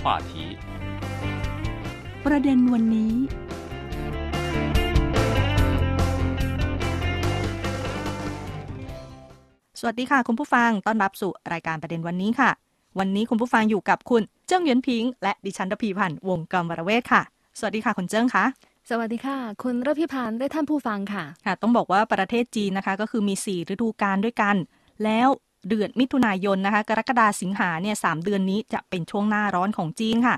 话题。ประเด็นวันนี้ สวัสดีค่ะ คุณผู้ฟัง ต้อนรับสู่รายการประเด็นวันนี้ค่ะ วันนี้คุณผู้ฟังอยู่กับคุณเจิ้งหยวนพิง และดิฉันรพีพันธ์วงกรวรเวทค่ะ สวัสดีค่ะคุณเจิ้งคะสวัสดีค่ะ คุณระพิพันธ์และท่านผู้ฟังค่ะ ค่ะ ต้องบอกว่าประเทศจีนนะคะ ก็คือมี 4 ฤดูกาลด้วยกัน แล้ว เดือนมิถุนายนนะคะ กรกฎาสิงหาเนี่ยสเดือนนี้จะเป็นช่วงหน้าร้อนของจีนค่ะ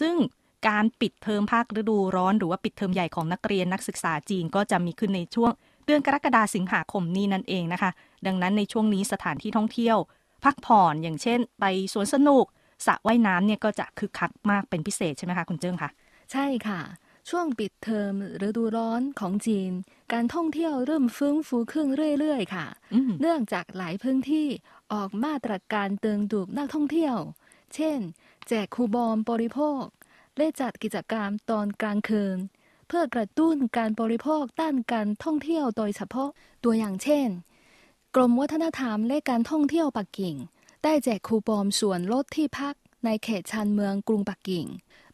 ซึ่งการปิดเทอมภาคฤดูร้อนหรือว่าปิดเทอมใหญ่ของนักเรียนนักศึกษาจีนก็จะมีขึ้นในช่วง เดือนกรกฎาสิงหาคมนี้นั่นเองนะคะ ดังนั้นในช่วงนี้สถานที่ท่องเที่ยว พักผ่อนอย่างเช่น ไปสวนสนุกสระว่ายน้ำเนี่ยก็จะคึกคักมากเป็นพิเศษใช่ไหมคะคุณเจิ้งคะใช่ค่ะ ช่วงปิดเทอมฤดูร้อนของจีน การท่องเที่ยวเริ่มฟื้นฟูขึ้นเรื่อยๆ ค่ะอืมเนื่องจากหลายพื้นที่ออกมาตรการเตือนดูกนักท่องเที่ยว เช่น แจกคูปองบริโภค และจัดกิจกรรมตอนกลางคืน เพื่อกระตุ้นการบริโภคด้านการท่องเที่ยวโดยเฉพาะตัวอย่างเช่น กรมวัฒนธรรมและการท่องเที่ยวปักกิ่ง ได้แจกคูปองส่วนลดที่พักในเขตชานเมืองกรุงปักกิ่ง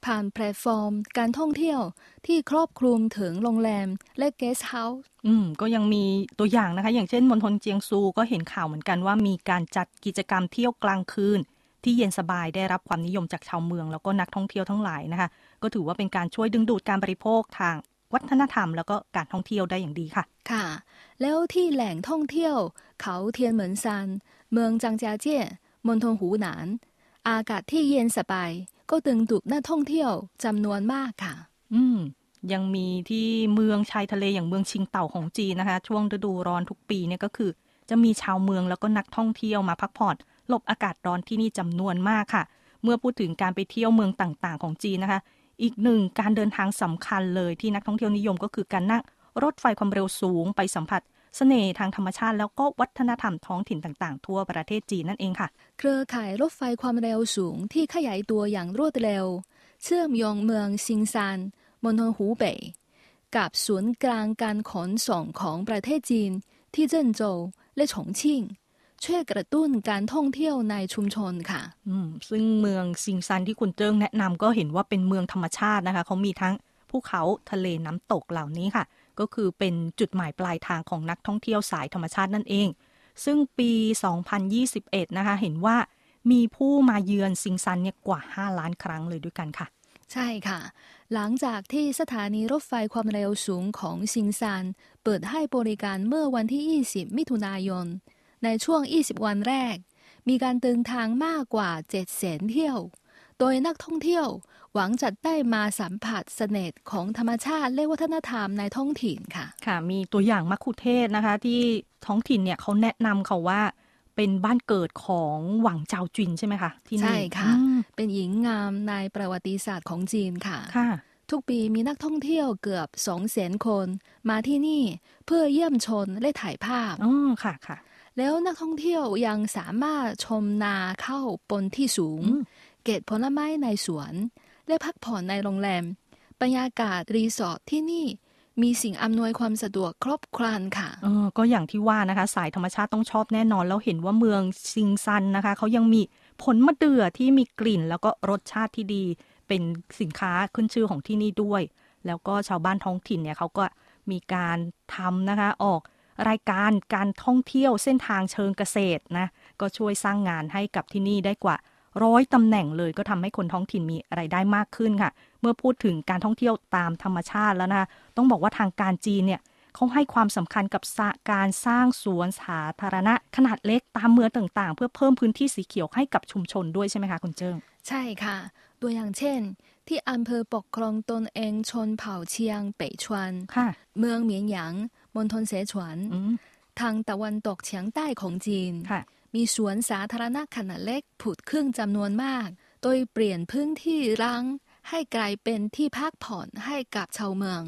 ผ่านแพลตฟอร์ม การท่องเที่ยวที่ครอบคลุมถึงโรงแรมและเกสต์เฮาส์อืมก็ยังมีตัวอย่างนะคะ อย่างเช่นมณฑลเจียงซูก็เห็นข่าวเหมือนกันว่ามีการจัดกิจกรรมเที่ยวกลางคืน ที่เย็นสบายได้รับความนิยมจากชาวเมือง แล้วก็นักท่องเที่ยวทั้งหลายนะคะ ก็ถือว่าเป็นการช่วยดึงดูดการบริโภคทางวัฒนธรรม แล้วก็การท่องเที่ยวได้อย่างดีค่ะ ค่ะ แล้วที่แหล่งท่องเที่ยว เขาเทียนเหมินซานเมืองจางจาเจี้ยมณฑลหูหนาน อากาศที่เย็นสบาย ก็ดึงดูดนักท่องเที่ยวจำนวนมากค่ะ อืม ยังมีที่เมืองชายทะเลอย่างเมืองชิงเต่าของจีนนะคะ ช่วงฤดูร้อนทุกปีเนี่ยก็คือ จะมีชาวเมืองแล้วก็นักท่องเที่ยวมาพักผ่อนหลบอากาศร้อนที่นี่จำนวนมากค่ะ เมื่อพูดถึงการไปเที่ยวเมืองต่างๆ ของจีนนะคะ อีกหนึ่งการเดินทางสำคัญเลยที่นักท่องเที่ยวนิยมก็คือการนั่งรถไฟความเร็วสูงไปสัมผัส เสน่ห์ทางธรรมชาติ แล้วก็วัฒนธรรมท้องถิ่นต่างๆ ทั่วประเทศจีนนั่นเองค่ะ เครือข่ายรถไฟความเร็วสูงที่ขยายตัวอย่างรวดเร็ว เชื่อมโยงเมืองซิงซานมณฑลหูเป่ยกับศูนย์กลางการขนส่งของประเทศจีน ที่เจิ้นโจวและฉงชิ่งช่วยกระตุ้นการท่องเที่ยวในชุมชนค่ะ อืม ซึ่งเมืองซิงซานที่คุณเจิ้งแนะนำก็เห็นว่าเป็นเมืองธรรมชาตินะคะ เขามีทั้งภูเขาทะเลน้ำตกเหล่านี้ค่ะ ก็คือเป็นจุดหมายปลายทางของนักท่องเที่ยวสายธรรมชาตินั่นเอง ซึ่งปี 2021 นะคะ เห็นว่ามีผู้มาเยือนซิงซันเนี่ยกว่า 5 ล้านครั้งเลยด้วยกันค่ะ ใช่ค่ะ หลังจากที่สถานีรถไฟความเร็วสูงของซิงซานเปิดให้บริการเมื่อวันที่ 20 มิถุนายน ในช่วง 20 วันแรก มีการเดินทางมากกว่า7แสนเที่ยว โดยนักท่องเที่ยว หวังจะได้มาสัมผัสเสน่ห์ของธรรมชาติและวัฒนธรรมในท้องถิ่นค่ะ ค่ะ มีตัวอย่างมัคคุเทศก์นะคะ ที่ท้องถิ่นเนี่ยเขาแนะนำเขาว่าเป็นบ้านเกิดของหวังเจ้าจินใช่ไหมคะที่นี่ใช่ค่ะอืมเป็นหญิงงามในประวัติศาสตร์ของจีนค่ะค่ะทุกปีมีนักท่องเที่ยวเกือบ2แสนคน มาที่นี่เพื่อเยี่ยมชนและถ่ายภาพอ๋อค่ะค่ะ แล้วนักท่องเที่ยวยังสามารถชมนาเข้าบนที่สูงอืมเก็บผลไม้ในสวน และพักผ่อนในโรงแรม บรรยากาศรีสอร์ทที่นี่มีสิ่งอำนวยความสะดวกครบครันค่ะเออก็อย่างที่ว่านะคะ สายธรรมชาติต้องชอบแน่นอน แล้วเห็นว่าเมืองซิงซันนะคะ เขายังมีผลมะเดื่อที่มีกลิ่นแล้วก็รสชาติที่ดี เป็นสินค้าขึ้นชื่อของที่นี่ด้วย แล้วก็ชาวบ้านท้องถิ่นเนี่ยเขาก็มีการทำนะคะออกรายการการท่องเที่ยวเส้นทางเชิงเกษตรนะ ก็ช่วยสร้างงานให้กับที่นี่ได้กว่า ร้อยตำแหน่งเลยก็ทำให้คนท้องถิ่นมีไรายได้มากขึ้นค่ะ เมื่อพูดถึงการท่องเที่ยวตามธรรมชาติแล้วนะคะต้องบอกว่าทางการจีนเนี่ยเขาให้ความสำคัญกับสะการสร้างสวนสาธารณะ ขนาดเล็กตามเมืองต่างๆ เพื่อเพิ่มพื้นที่สีเขียวให้กับชุมชนด้วยใช่ไหมคะคุณเจิ้งใช่ค่ะ ตัวอย่างเช่น ที่อำเภอปกครองตนเองชนเผ่าเชียงเป่ยชวนค่ะเมืองเหมียนหยางมณฑลเสฉวนอืมทางตะวันตกเฉียงใต้ของจีนค่ะ มีสวนสาธารณะขนาดเล็กผุดขึ้นจำนวนมาก โดยเปลี่ยนพื้นที่ร้างให้กลายเป็นที่พักผ่อนให้กับชาวเมือง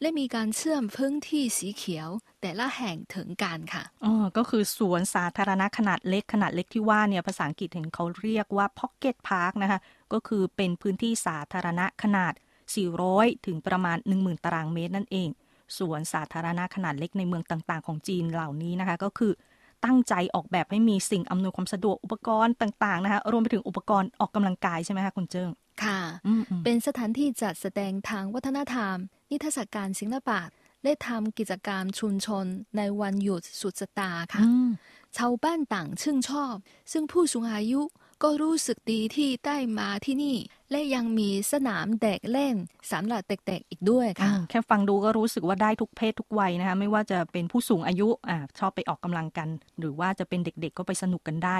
และมีการเชื่อมพื้นที่สีเขียว แต่ละแห่งถึงกันค่ะอ๋อก็คือสวนสาธารณะขนาดเล็กขนาดเล็กที่ว่าเนี่ยภาษาอังกฤษเห็นเขาเรียกว่า pocket park นะคะก็คือเป็นพื้นที่สาธารณะขนาด 400 ถึงประมาณ 10,000 ตารางเมตรนั่นเองสวนสาธารณะขนาดเล็กในเมืองต่างๆ ของจีนเหล่านี้นะคะ ก็คือ ตั้งใจออกแบบให้มีสิ่งอำนวยความสะดวกอุปกรณ์ต่างๆนะคะรวมไปถึงอุปกรณ์ออกกำลังกายใช่ไหมคะคุณเจิ้งค่ะ เป็นสถานที่จัดแสดงทางวัฒนธรรม นิทรรศการศิลปะและทำกิจกรรมชุมชนในวันหยุดสุดสตาห์ค่ะชาวบ้านต่างชื่นชอบ ซึ่งผู้สูงอายุก็รู้สึกดีที่ได้มาที่นี่ และยังมีสนามเด็กเล่นสำหรับเด็กๆอีกด้วยค่ะ แค่ฟังดูก็รู้สึกว่าได้ทุกเพศทุกวัยนะคะ ไม่ว่าจะเป็นผู้สูงอายุอชอบไปออกกำลังกัน หรือว่าจะเป็นเด็กๆก็ไปสนุกกันได้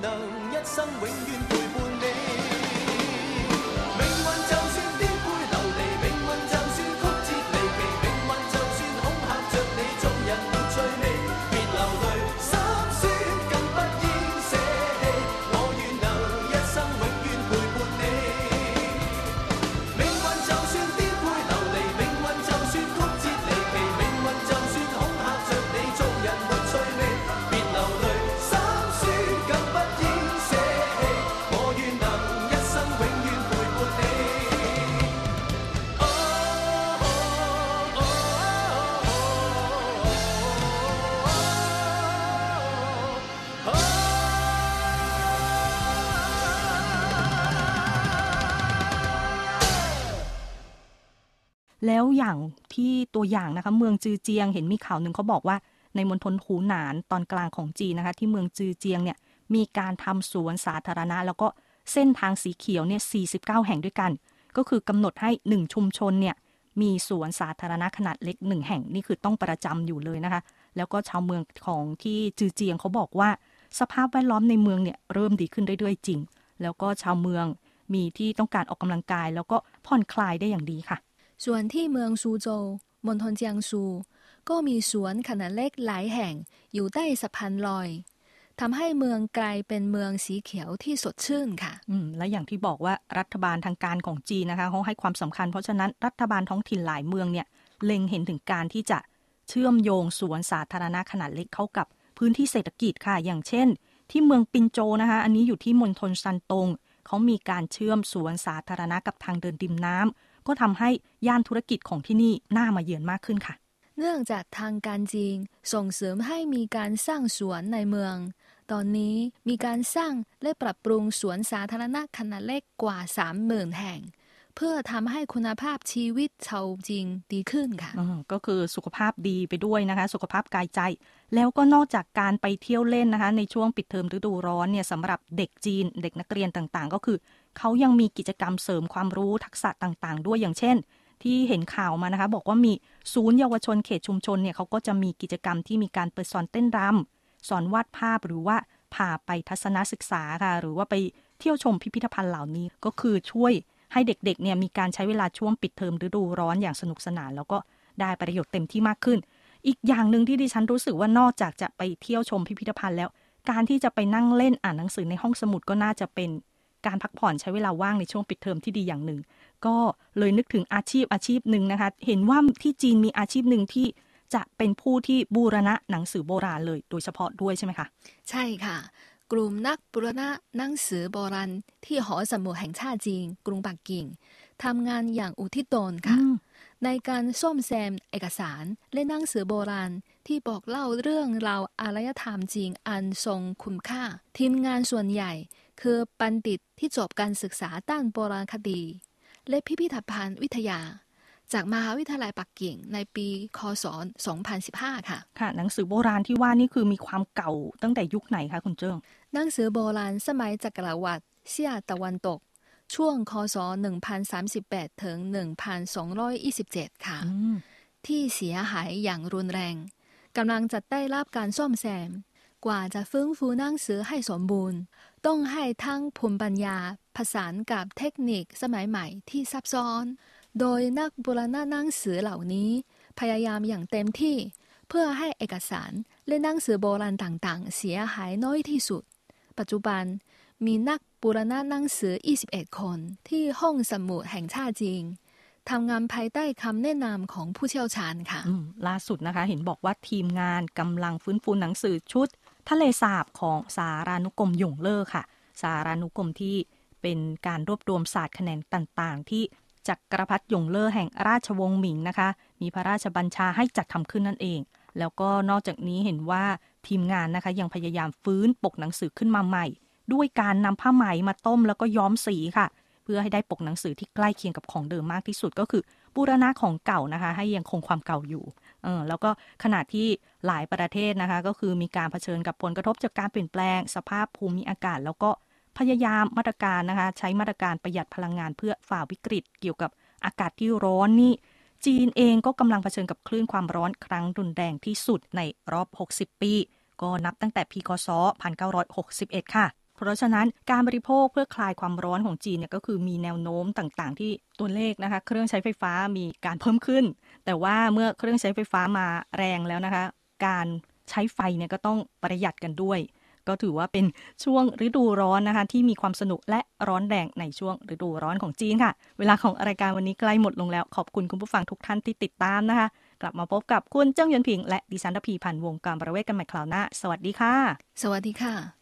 能一生永远陪伴 แล้วอย่างที่ตัวอย่างนะคะเมืองจือเจียง เห็นมีข่าวหนึ่งเขาบอกว่า ในมณฑลหูหนานตอนกลางของจีนนะคะ ที่เมืองจือเจียงเนี่ยมีการทำสวนสาธารณะ แล้วก็เส้นทางสีเขียวเนี่ย 49 แห่งด้วยกัน ก็คือกำหนดให้ 1 ชุมชนเนี่ยมีสวนสาธารณะขนาดเล็กหนึ่งแห่งนี่คือต้องประจำอยู่เลยนะคะ แล้วก็ชาวเมืองของที่จือเจียงเขาบอกว่า สภาพแวดล้อมในเมืองเนี่ยเริ่มดีขึ้นเรื่อยๆจริง แล้วก็ชาวเมืองมีที่ต้องการออกกำลังกาย แล้วก็ผ่อนคลายได้อย่างดีค่ะ ส่วนที่เมืองซูโจวมณฑลเจียงซู ก็มีสวนขนาดเล็กหลายแห่งอยู่ใต้สะพานลอยทำให้เมืองกลายเป็นเมืองสีเขียวที่สดชื่นค่ะ อืม และอย่างที่บอกว่ารัฐบาลทางการของจีนนะคะเขาให้ความสำคัญ เพราะฉะนั้นรัฐบาลท้องถิ่นหลายเมืองเนี่ยเล็งเห็นถึงการที่จะเชื่อมโยงสวนสาธารณะขนาดเล็กเข้ากับพื้นที่เศรษฐกิจค่ะ อย่างเช่น ที่เมืองปินโจนะคะ อันนี้อยู่ที่มณฑลซันตงเขามีการเชื่อมสวนสาธารณะกับทางเดินริมน้ำ ก็ทำให้ย่านธุรกิจของที่นี่น่ามาเยือนมากขึ้นค่ะ เนื่องจากทางการจีนส่งเสริมให้มีการสร้างสวนในเมือง ตอนนี้มีการสร้างและปรับปรุงสวนสาธารณะขนาดเล็กกว่า 30,000 แห่งเพื่อทำให้คุณภาพชีวิตชาวจีนดีขึ้นค่ะอืมก็คือสุขภาพดีไปด้วยนะคะ สุขภาพกายใจ แล้วก็นอกจากการไปเที่ยวเล่นนะคะ ในช่วงปิดเทอมฤดูร้อนเนี่ยสำหรับเด็กจีน เด็กนักเรียนต่างๆ ก็คือ เขายังมีกิจกรรมเสริมความรู้ทักษะต่างๆ ด้วยอย่างเช่น ที่เห็นข่าวมานะคะ บอกว่ามีศูนย์เยาวชนเขตชุมชนเนี่ยเขาก็จะมีกิจกรรมที่มีการเปิดสอนเต้นรำสอนวาดภาพหรือว่าพาไปทัศนศึกษาค่ะ หรือว่าไปเที่ยวชมพิพิธภัณฑ์เหล่านี้ก็คือช่วยให้เด็กๆเนี่ยมีการใช้เวลาช่วงปิดเทอมฤดูร้อนอย่างสนุกสนาน แล้วก็ได้ประโยชน์เต็มที่มากขึ้น อีกอย่างหนึ่งที่ดิฉันรู้สึกว่านอกจากจะไปเที่ยวชมพิพิธภัณฑ์แล้ว การที่จะไปนั่งเล่นอ่านหนังสือในห้องสมุดก็น่าจะเป็น การพักผ่อนใช้เวลาว่างในช่วงปิดเทอมที่ดีอย่างหนึ่ง ก็เลยนึกถึงอาชีพอาชีพหนึ่งนะคะ เห็นว่าที่จีนมีอาชีพหนึ่งที่จะเป็นผู้ที่บูรณะหนังสือโบราณเลย โดยเฉพาะด้วยใช่ไหมคะใช่ค่ะ กลุ่มนักบุรณะหนังสือโบราณที่หอสมุดแห่งชาติจีน กรุงปักกิ่งทำงานอย่างอุทิศตนค่ะอืมในการซ่อมแซมเอกสารและหนังสือโบราณที่บอกเล่าเรื่องราวอารยธรรมจีนอันทรงคุณค่าทีมงานส่วนใหญ่ คือบัณฑิตที่จบการศึกษาด้านโบราณคดี และพิพิธภัณฑ์วิทยา จากมหาวิทยาลัยปักกิ่งในปีคศ 2015 ค่ะ ค่ะ หนังสือโบราณที่ว่านี่คือมีความเก่าตั้งแต่ยุคไหนคะคุณเจิ้งหนังสือโบราณสมัยจักรวรรดิเซียตะวันตก ช่วงคศ 1038 ถึง 1227 ค่ะอืมที่เสียหายอย่างรุนแรงกำลังจะได้รับการซ่อมแซม กว่าจะฟื้นฟูหนังสือให้สมบูรณ์ ต้องให้ทั้งภูมิปัญญา ผสานกับเทคนิคสมัยใหม่ที่ซับซ้อน โดยนักโบราณหนังสือเหล่านี้ พยายามอย่างเต็มที่ เพื่อให้เอกสารและหนังสือโบราณต่างๆ เสียหายน้อยที่สุด ปัจจุบันมีนักบูรณะหนังสือ 21 คน ที่ห้องสมุดแห่งชาติจีนทำงานภายใต้คำแนะนำของผู้เชี่ยวชาญค่ะล่าสุดนะคะ เห็นบอกว่าทีมงานกำลังฟื้นฟูหนังสือชุด ทะเลสาบของสารานุกรมหยงเล่อค่ะ สารานุกรมที่เป็นการรวบรวมศาสตร์แขนงต่างๆ ที่จักรพรรดิหยงเล่อแห่งราชวงศ์หมิงนะคะ มีพระราชบัญชาให้จัดทำขึ้นนั่นเอง แล้วก็นอกจากนี้เห็นว่าทีมงานนะคะยังพยายามฟื้นปกหนังสือขึ้นมาใหม่ ด้วยการนำผ้าไหมมาต้มแล้วก็ย้อมสีค่ะ เพื่อให้ได้ปกหนังสือที่ใกล้เคียงกับของเดิมมากที่สุดก็คือบูรณะของเก่านะคะ ให้ยังคงความเก่าอยู่ เออแล้วก็ขณะที่หลายประเทศนะคะ ก็คือมีการเผชิญกับผลกระทบจากการเปลี่ยนแปลงสภาพภูมิอากาศ แล้วก็พยายามมาตรการนะคะ ใช้มาตรการประหยัดพลังงานเพื่อฝ่าวิกฤต เกี่ยวกับอากาศที่ร้อนนี่ จีนเองก็กำลังเผชิญกับคลื่นความร้อนครั้งรุนแรงที่สุดในรอบ 60 ปี ก็นับตั้งแต่ปีคศ 1961 ค่ะเพราะฉะนั้นการบริโภคเพื่อคลายความร้อนของจีนเนี่ยก็คือมีแนวโน้มต่างๆ ที่ตัวเลขนะคะ เครื่องใช้ไฟฟ้ามีการเพิ่มขึ้น แต่ว่าเมื่อเครื่องใช้ไฟฟ้ามาแรงแล้วนะคะ การใช้ไฟเนี่ยก็ต้องประหยัดกันด้วย ก็ถือว่าเป็นช่วงฤดูร้อนนะคะ ที่มีความสนุกและร้อนแรงในช่วงฤดูร้อนของจีนค่ะ เวลาของรายการวันนี้ใกล้หมดลงแล้ว ขอบคุณคุณผู้ฟังทุกท่านที่ติดตามนะคะ กลับมาพบกับคุณเจ้าหยนผิง และดิฉันทพีพันธ์วงการประเวศกันใหม่คราวหน้า สวัสดีค่ะ สวัสดีค่ะ「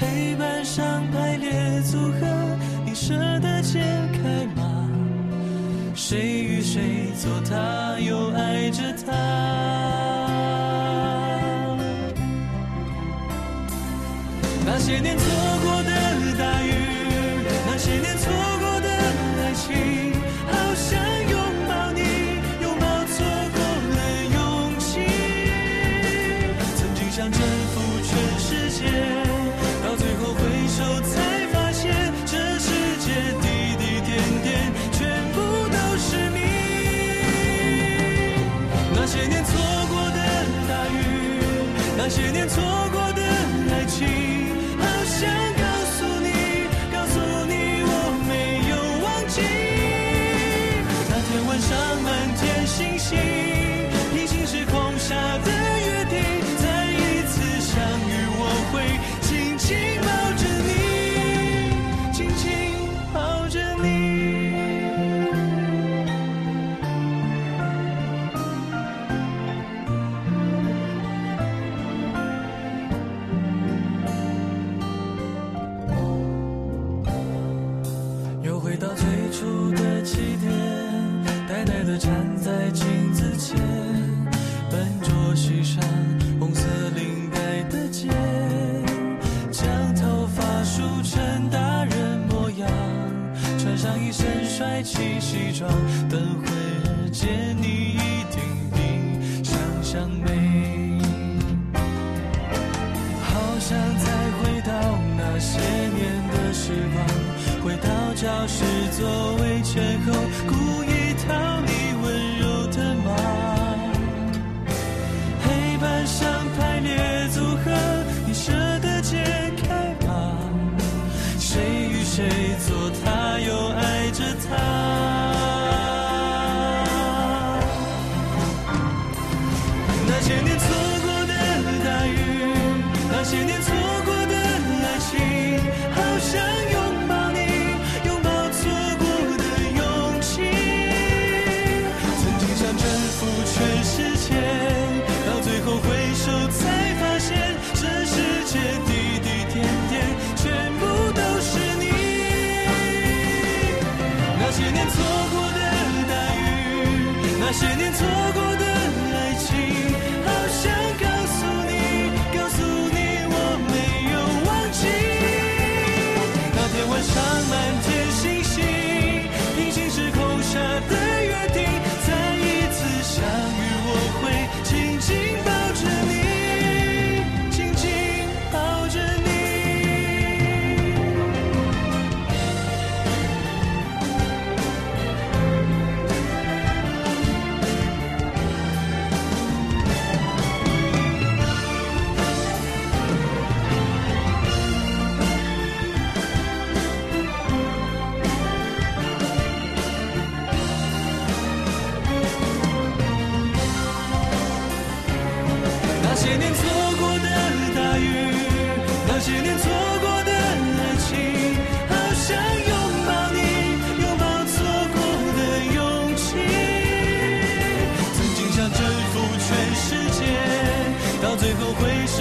黑板上排列组合，你舍得解开吗？谁与谁做他，又爱着他？那些年那些年错过的爱情，好想告诉你，告诉你我没有忘记。那天晚上满天星星，起西装，等会儿见你一定比想象美。好想再回到那些年的时光，回到教室座位前后，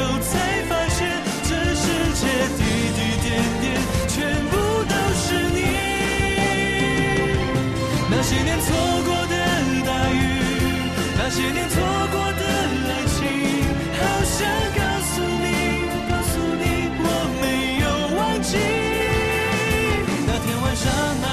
后才发现这世界滴滴点点全部都是你。那些年错过的大雨那些年错过的爱情好想告诉你。告诉你。我没有忘记那天晚上满